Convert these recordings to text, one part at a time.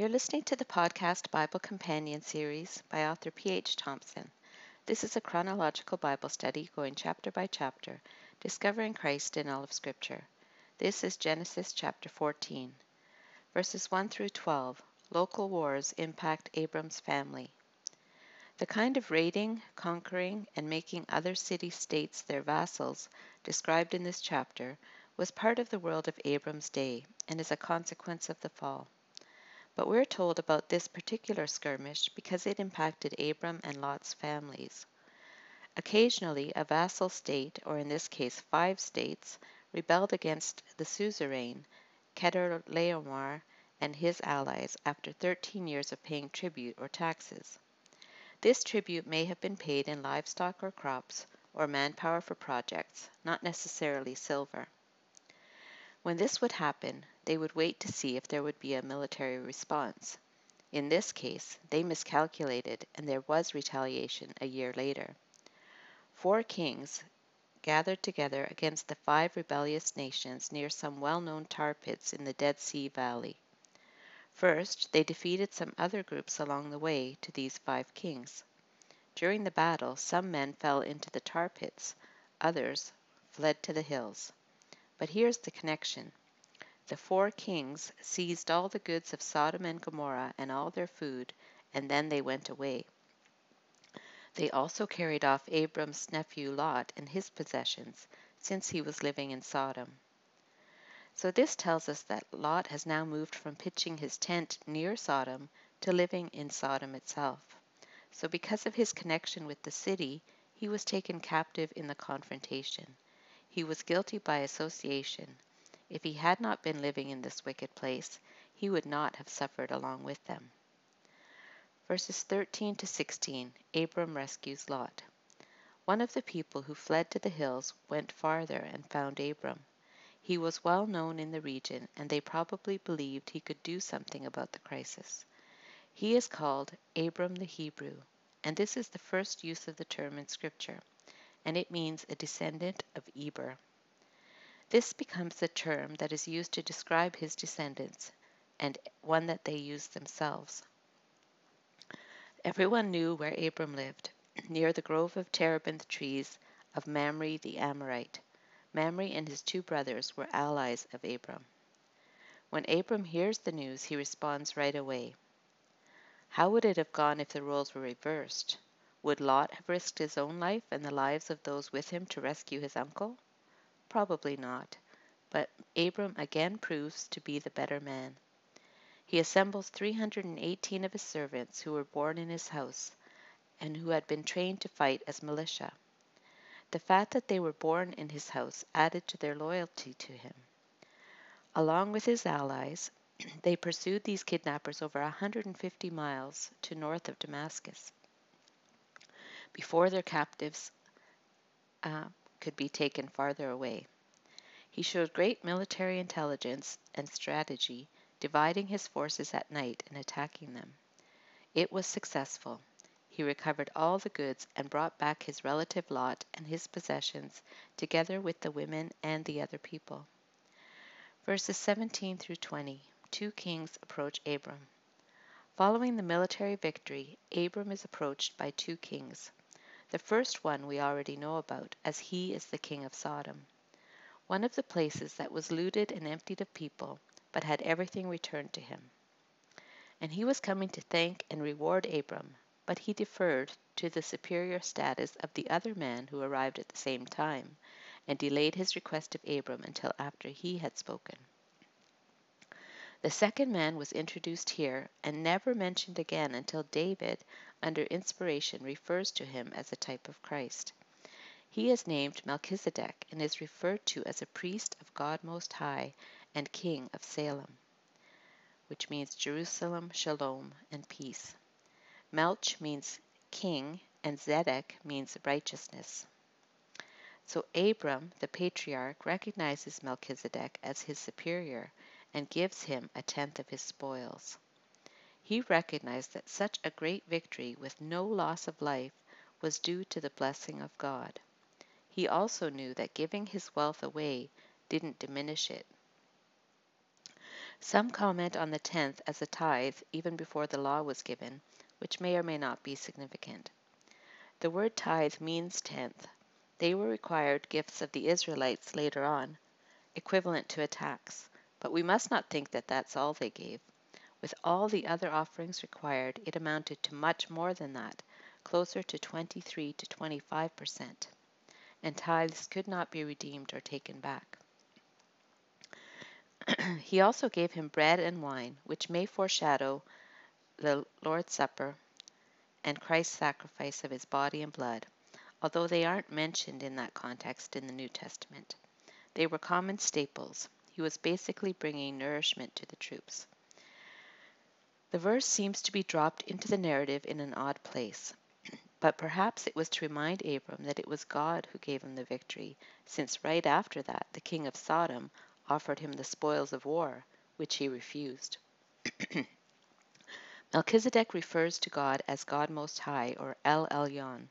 You're listening to the podcast Bible Companion series by author P.H. Thompson. This is a chronological Bible study going chapter by chapter, discovering Christ in all of Scripture. This is Genesis chapter 14. Verses 1 through 12 Local wars impact Abram's family. The kind of raiding, conquering, and making other city states their vassals described in this chapter was part of the world of Abram's day and is a consequence of the fall. But we're told about this particular skirmish because it impacted Abram and Lot's families. Occasionally, a vassal state, or in this case five states, rebelled against the suzerain, Chedorlaomer, and his allies after 13 years of paying tribute or taxes. This tribute may have been paid in livestock or crops, or manpower for projects, not necessarily silver. When this would happen, they would wait to see if there would be a military response. In this case, they miscalculated and there was retaliation a year later. Four kings gathered together against the five rebellious nations near some well-known tar pits in the Dead Sea Valley. First, they defeated some other groups along the way to these five kings. During the battle, some men fell into the tar pits, others fled to the hills. But here's the connection. The four kings seized all the goods of Sodom and Gomorrah and all their food, and then they went away. They also carried off Abram's nephew Lot and his possessions, since he was living in Sodom. So this tells us that Lot has now moved from pitching his tent near Sodom to living in Sodom itself. So because of his connection with the city, he was taken captive in the confrontation. He was guilty by association. If he had not been living in this wicked place, he would not have suffered along with them. Verses 13 to 16 Abram rescues Lot. One of the people who fled to the hills went farther and found Abram. He was well known in the region, and they probably believed he could do something about the crisis. He is called Abram the Hebrew, and this is the first use of the term in Scripture and it means a descendant of Eber. This becomes the term that is used to describe his descendants, and one that they use themselves. Everyone knew where Abram lived, near the grove of terebinth trees of Mamre the Amorite. Mamre and his two brothers were allies of Abram. When Abram hears the news, he responds right away. How would it have gone if the roles were reversed? Would Lot have risked his own life and the lives of those with him to rescue his uncle? Probably not, but Abram again proves to be the better man. He assembles 318 of his servants who were born in his house and who had been trained to fight as militia. The fact that they were born in his house added to their loyalty to him. Along with his allies, they pursued these kidnappers over 150 miles to north of Damascus before their captives uh, could be taken farther away. He showed great military intelligence and strategy, dividing his forces at night and attacking them. It was successful. He recovered all the goods and brought back his relative Lot and his possessions, together with the women and the other people. Verses 17 through 20 Two kings approach Abram. Following the military victory, Abram is approached by two kings. The first one we already know about, as he is the king of Sodom, one of the places that was looted and emptied of people, but had everything returned to him. And he was coming to thank and reward Abram, but he deferred to the superior status of the other man who arrived at the same time, and delayed his request of Abram until after he had spoken. The second man was introduced here and never mentioned again until David, under inspiration, refers to him as a type of Christ. He is named Melchizedek and is referred to as a priest of God Most High and king of Salem, which means Jerusalem, Shalom, and peace. Melch means king, and Zedek means righteousness. So Abram, the patriarch, recognizes Melchizedek as his superior and gives him a tenth of his spoils. He recognized that such a great victory with no loss of life was due to the blessing of God. He also knew that giving his wealth away didn't diminish it. Some comment on the tenth as a tithe even before the law was given, which may or may not be significant. The word tithe means tenth. They were required gifts of the Israelites later on, equivalent to a tax, but we must not think that that's all they gave. With all the other offerings required, it amounted to much more than that, closer to 23 to 25 per cent, and tithes could not be redeemed or taken back. he also gave him bread and wine, which may foreshadow the Lord's Supper and Christ's sacrifice of his body and blood, although they aren't mentioned in that context in the New Testament. They were common staples. He was basically bringing nourishment to the troops. The verse seems to be dropped into the narrative in an odd place, but perhaps it was to remind Abram that it was God who gave him the victory, since right after that the king of Sodom offered him the spoils of war, which he refused. Melchizedek refers to God as God Most High, or El Elyon.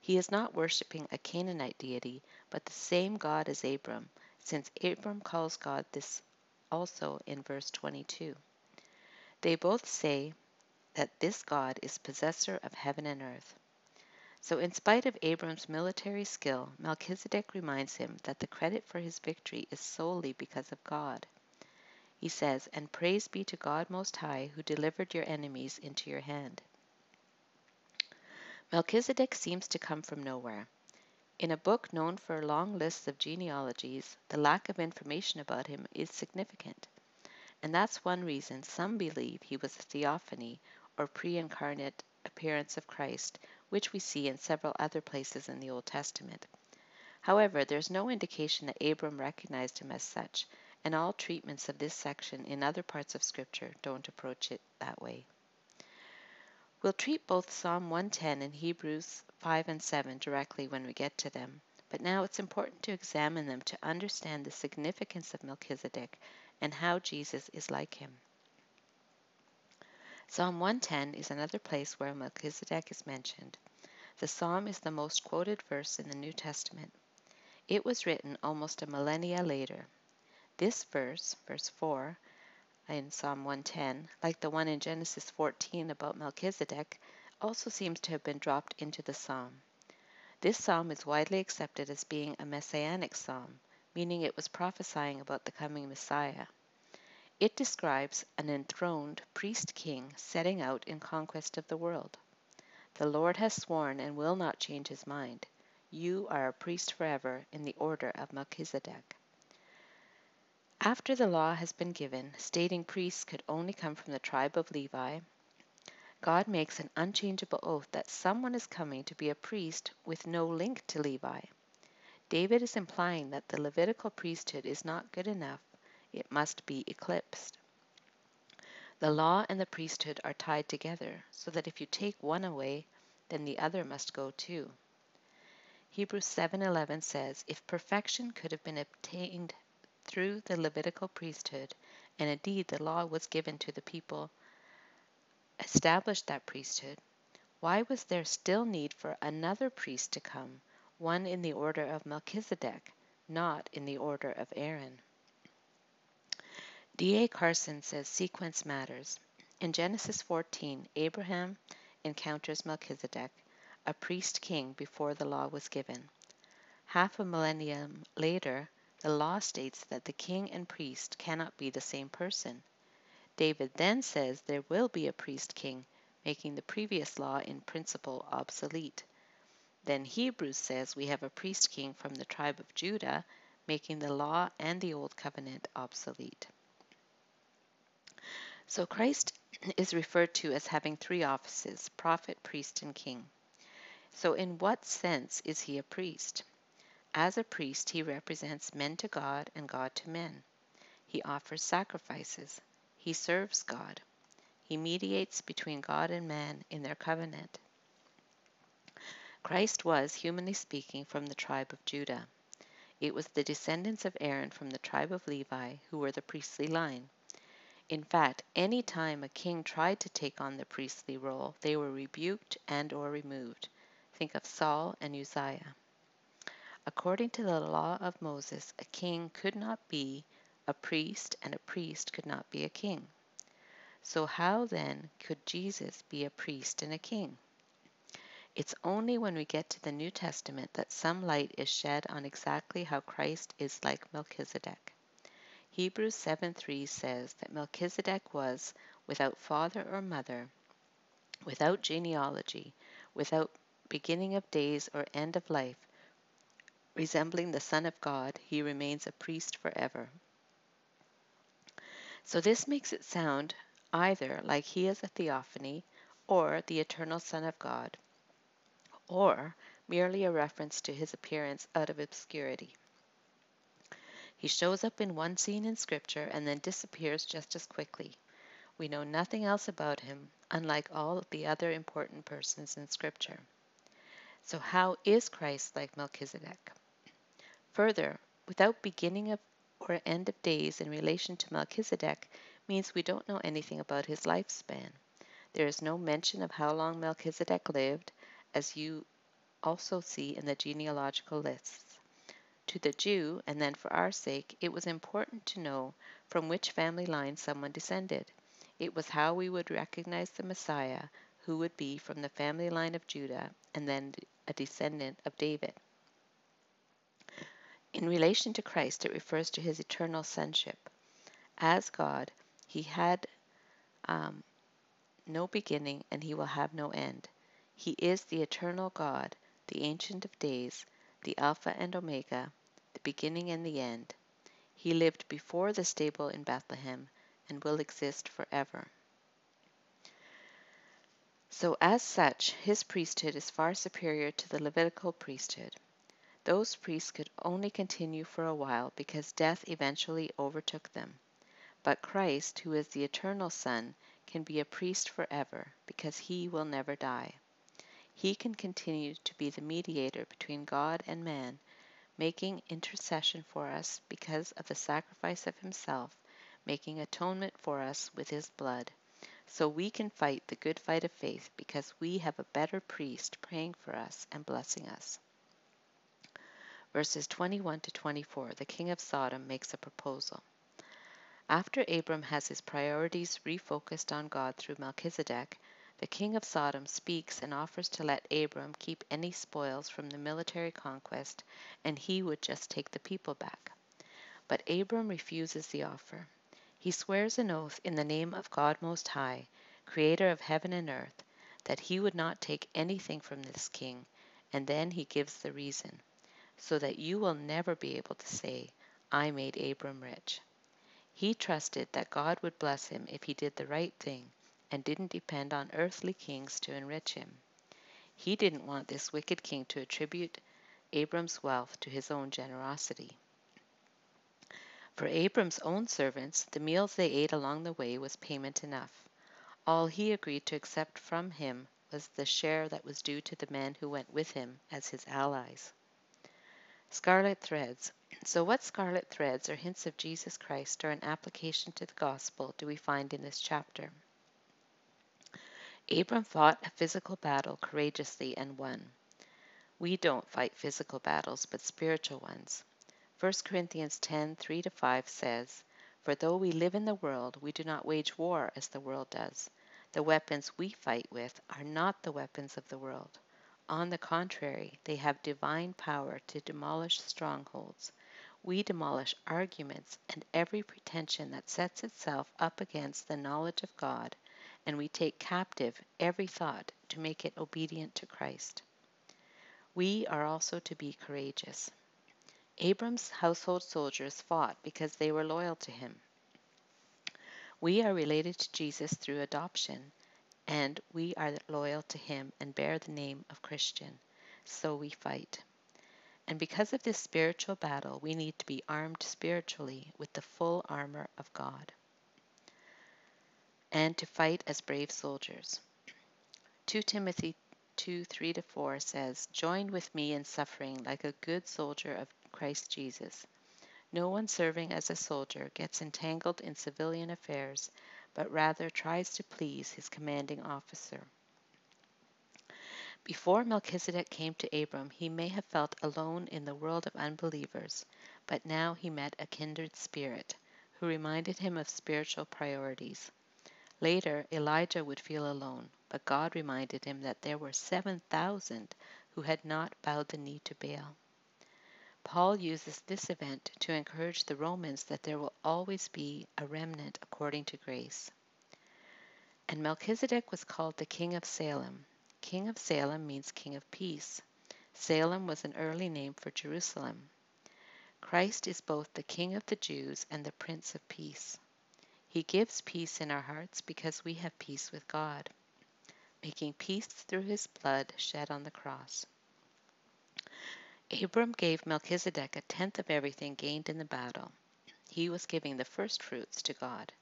He is not worshipping a Canaanite deity, but the same God as Abram, since Abram calls God this also in verse 22. They both say that this God is possessor of heaven and earth. So, in spite of Abram's military skill, Melchizedek reminds him that the credit for his victory is solely because of God. He says, And praise be to God Most High, who delivered your enemies into your hand. Melchizedek seems to come from nowhere. In a book known for long lists of genealogies, the lack of information about him is significant. And that's one reason some believe he was a theophany or pre incarnate appearance of Christ which we see in several other places in the Old Testament. However, there is no indication that Abram recognized him as such, and all treatments of this section in other parts of Scripture don't approach it that way. We'll treat both Psalm 110 and Hebrews 5 and 7 directly when we get to them, but now it's important to examine them to understand the significance of Melchizedek and how Jesus is like him. Psalm 110 is another place where Melchizedek is mentioned. The psalm is the most quoted verse in the New Testament. It was written almost a millennia later. This verse, verse 4, in Psalm 110, like the one in Genesis 14 about Melchizedek, also seems to have been dropped into the psalm. This psalm is widely accepted as being a messianic psalm, meaning it was prophesying about the coming Messiah. It describes an enthroned priest king setting out in conquest of the world. The Lord has sworn and will not change his mind. You are a priest forever in the order of Melchizedek. After the law has been given, stating priests could only come from the tribe of Levi, God makes an unchangeable oath that someone is coming to be a priest with no link to Levi. David is implying that the Levitical priesthood is not good enough it must be eclipsed. The law and the priesthood are tied together, so that if you take one away, then the other must go too. Hebrews 7:11 says, "If perfection could have been obtained through the Levitical priesthood, and indeed the law was given to the people established that priesthood, why was there still need for another priest to come, one in the order of Melchizedek, not in the order of Aaron?" D.A. Carson says sequence matters. In Genesis 14, Abraham encounters Melchizedek, a priest king before the law was given. Half a millennium later, the law states that the king and priest cannot be the same person. David then says there will be a priest king, making the previous law in principle obsolete. Then Hebrews says we have a priest king from the tribe of Judah, making the law and the old covenant obsolete. So Christ is referred to as having three offices prophet, priest, and king. So, in what sense is he a priest? As a priest, he represents men to God and God to men. He offers sacrifices. He serves God. He mediates between God and man in their covenant. Christ was, humanly speaking, from the tribe of Judah. It was the descendants of Aaron from the tribe of Levi who were the priestly line. In fact, any time a king tried to take on the priestly role, they were rebuked and or removed. Think of Saul and Uzziah. According to the law of Moses, a king could not be a priest, and a priest could not be a king. So, how then could Jesus be a priest and a king? It's only when we get to the New Testament that some light is shed on exactly how Christ is like Melchizedek. Hebrews 7:3 says that Melchizedek was without father or mother, without genealogy, without beginning of days or end of life. Resembling the Son of God, he remains a priest forever. So this makes it sound either like he is a theophany or the eternal Son of God, or merely a reference to his appearance out of obscurity. He shows up in one scene in Scripture and then disappears just as quickly. We know nothing else about him, unlike all the other important persons in Scripture. So, how is Christ like Melchizedek? Further, without beginning of or end of days in relation to Melchizedek means we don't know anything about his lifespan. There is no mention of how long Melchizedek lived, as you also see in the genealogical lists. To the Jew, and then for our sake, it was important to know from which family line someone descended. It was how we would recognize the Messiah, who would be from the family line of Judah and then a descendant of David. In relation to Christ, it refers to his eternal sonship. As God, he had um, no beginning and he will have no end. He is the eternal God, the Ancient of Days, the Alpha and Omega, the beginning and the end. He lived before the stable in Bethlehem and will exist forever. So, as such, his priesthood is far superior to the Levitical priesthood. Those priests could only continue for a while because death eventually overtook them. But Christ, who is the eternal Son, can be a priest forever because he will never die. He can continue to be the mediator between God and man, making intercession for us because of the sacrifice of himself, making atonement for us with his blood. So we can fight the good fight of faith because we have a better priest praying for us and blessing us. Verses 21 to 24, the king of Sodom makes a proposal. After Abram has his priorities refocused on God through Melchizedek, the king of Sodom speaks and offers to let Abram keep any spoils from the military conquest, and he would just take the people back. But Abram refuses the offer. He swears an oath in the name of God Most High, Creator of heaven and earth, that he would not take anything from this king, and then he gives the reason, so that you will never be able to say, I made Abram rich. He trusted that God would bless him if he did the right thing and didn't depend on earthly kings to enrich him. He didn't want this wicked king to attribute Abram's wealth to his own generosity. For Abram's own servants, the meals they ate along the way was payment enough. All he agreed to accept from him was the share that was due to the men who went with him as his allies. Scarlet threads. So, what scarlet threads or hints of Jesus Christ or an application to the gospel do we find in this chapter? Abram fought a physical battle courageously and won. We don't fight physical battles, but spiritual ones. 1 Corinthians 10 3 5 says, For though we live in the world, we do not wage war as the world does. The weapons we fight with are not the weapons of the world. On the contrary, they have divine power to demolish strongholds. We demolish arguments and every pretension that sets itself up against the knowledge of God and we take captive every thought to make it obedient to Christ. We are also to be courageous. Abram's household soldiers fought because they were loyal to him. We are related to Jesus through adoption, and we are loyal to him and bear the name of Christian. So we fight. And because of this spiritual battle, we need to be armed spiritually with the full armor of God and to fight as brave soldiers. 2 Timothy 2 3 to 4 says, Join with me in suffering like a good soldier of Christ Jesus. No one serving as a soldier gets entangled in civilian affairs, but rather tries to please his commanding officer. Before Melchizedek came to Abram, he may have felt alone in the world of unbelievers, but now he met a kindred spirit who reminded him of spiritual priorities. Later, Elijah would feel alone, but God reminded him that there were 7,000 who had not bowed the knee to Baal. Paul uses this event to encourage the Romans that there will always be a remnant according to grace. And Melchizedek was called the king of Salem. King of Salem means king of peace. Salem was an early name for Jerusalem. Christ is both the king of the Jews and the prince of peace. He gives peace in our hearts because we have peace with God, making peace through his blood shed on the cross. Abram gave Melchizedek a tenth of everything gained in the battle. He was giving the first fruits to God.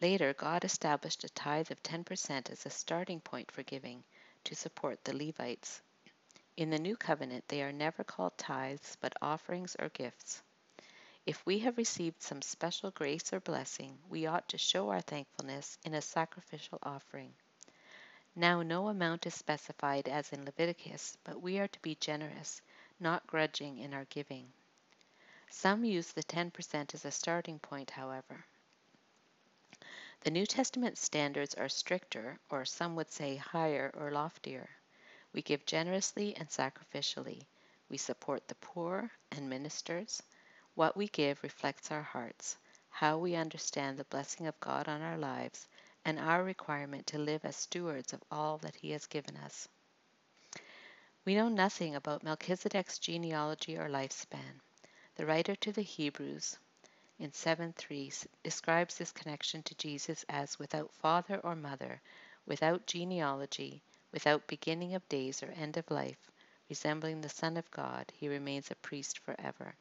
Later, God established a tithe of 10% as a starting point for giving to support the Levites. In the New Covenant, they are never called tithes, but offerings or gifts. If we have received some special grace or blessing, we ought to show our thankfulness in a sacrificial offering. Now, no amount is specified as in Leviticus, but we are to be generous, not grudging in our giving. Some use the 10% as a starting point, however. The New Testament standards are stricter, or some would say higher or loftier. We give generously and sacrificially. We support the poor and ministers. What we give reflects our hearts, how we understand the blessing of God on our lives, and our requirement to live as stewards of all that He has given us. We know nothing about Melchizedek's genealogy or lifespan. The writer to the Hebrews in 7.3 describes this connection to Jesus as without father or mother, without genealogy, without beginning of days or end of life, resembling the Son of God, he remains a priest forever.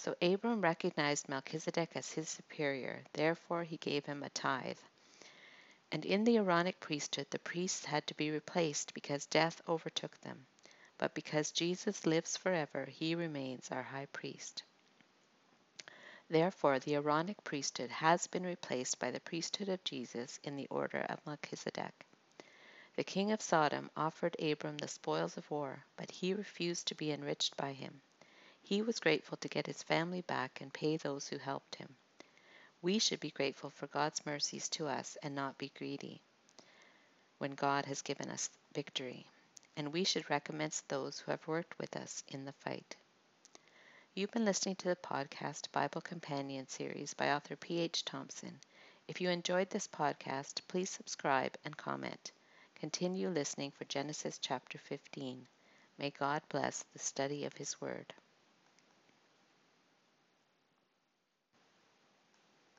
So Abram recognized Melchizedek as his superior, therefore he gave him a tithe. And in the Aaronic priesthood, the priests had to be replaced because death overtook them. But because Jesus lives forever, he remains our high priest. Therefore, the Aaronic priesthood has been replaced by the priesthood of Jesus in the order of Melchizedek. The king of Sodom offered Abram the spoils of war, but he refused to be enriched by him. He was grateful to get his family back and pay those who helped him. We should be grateful for God's mercies to us and not be greedy when God has given us victory. And we should recompense those who have worked with us in the fight. You've been listening to the podcast Bible Companion series by author P.H. Thompson. If you enjoyed this podcast, please subscribe and comment. Continue listening for Genesis chapter 15. May God bless the study of His Word.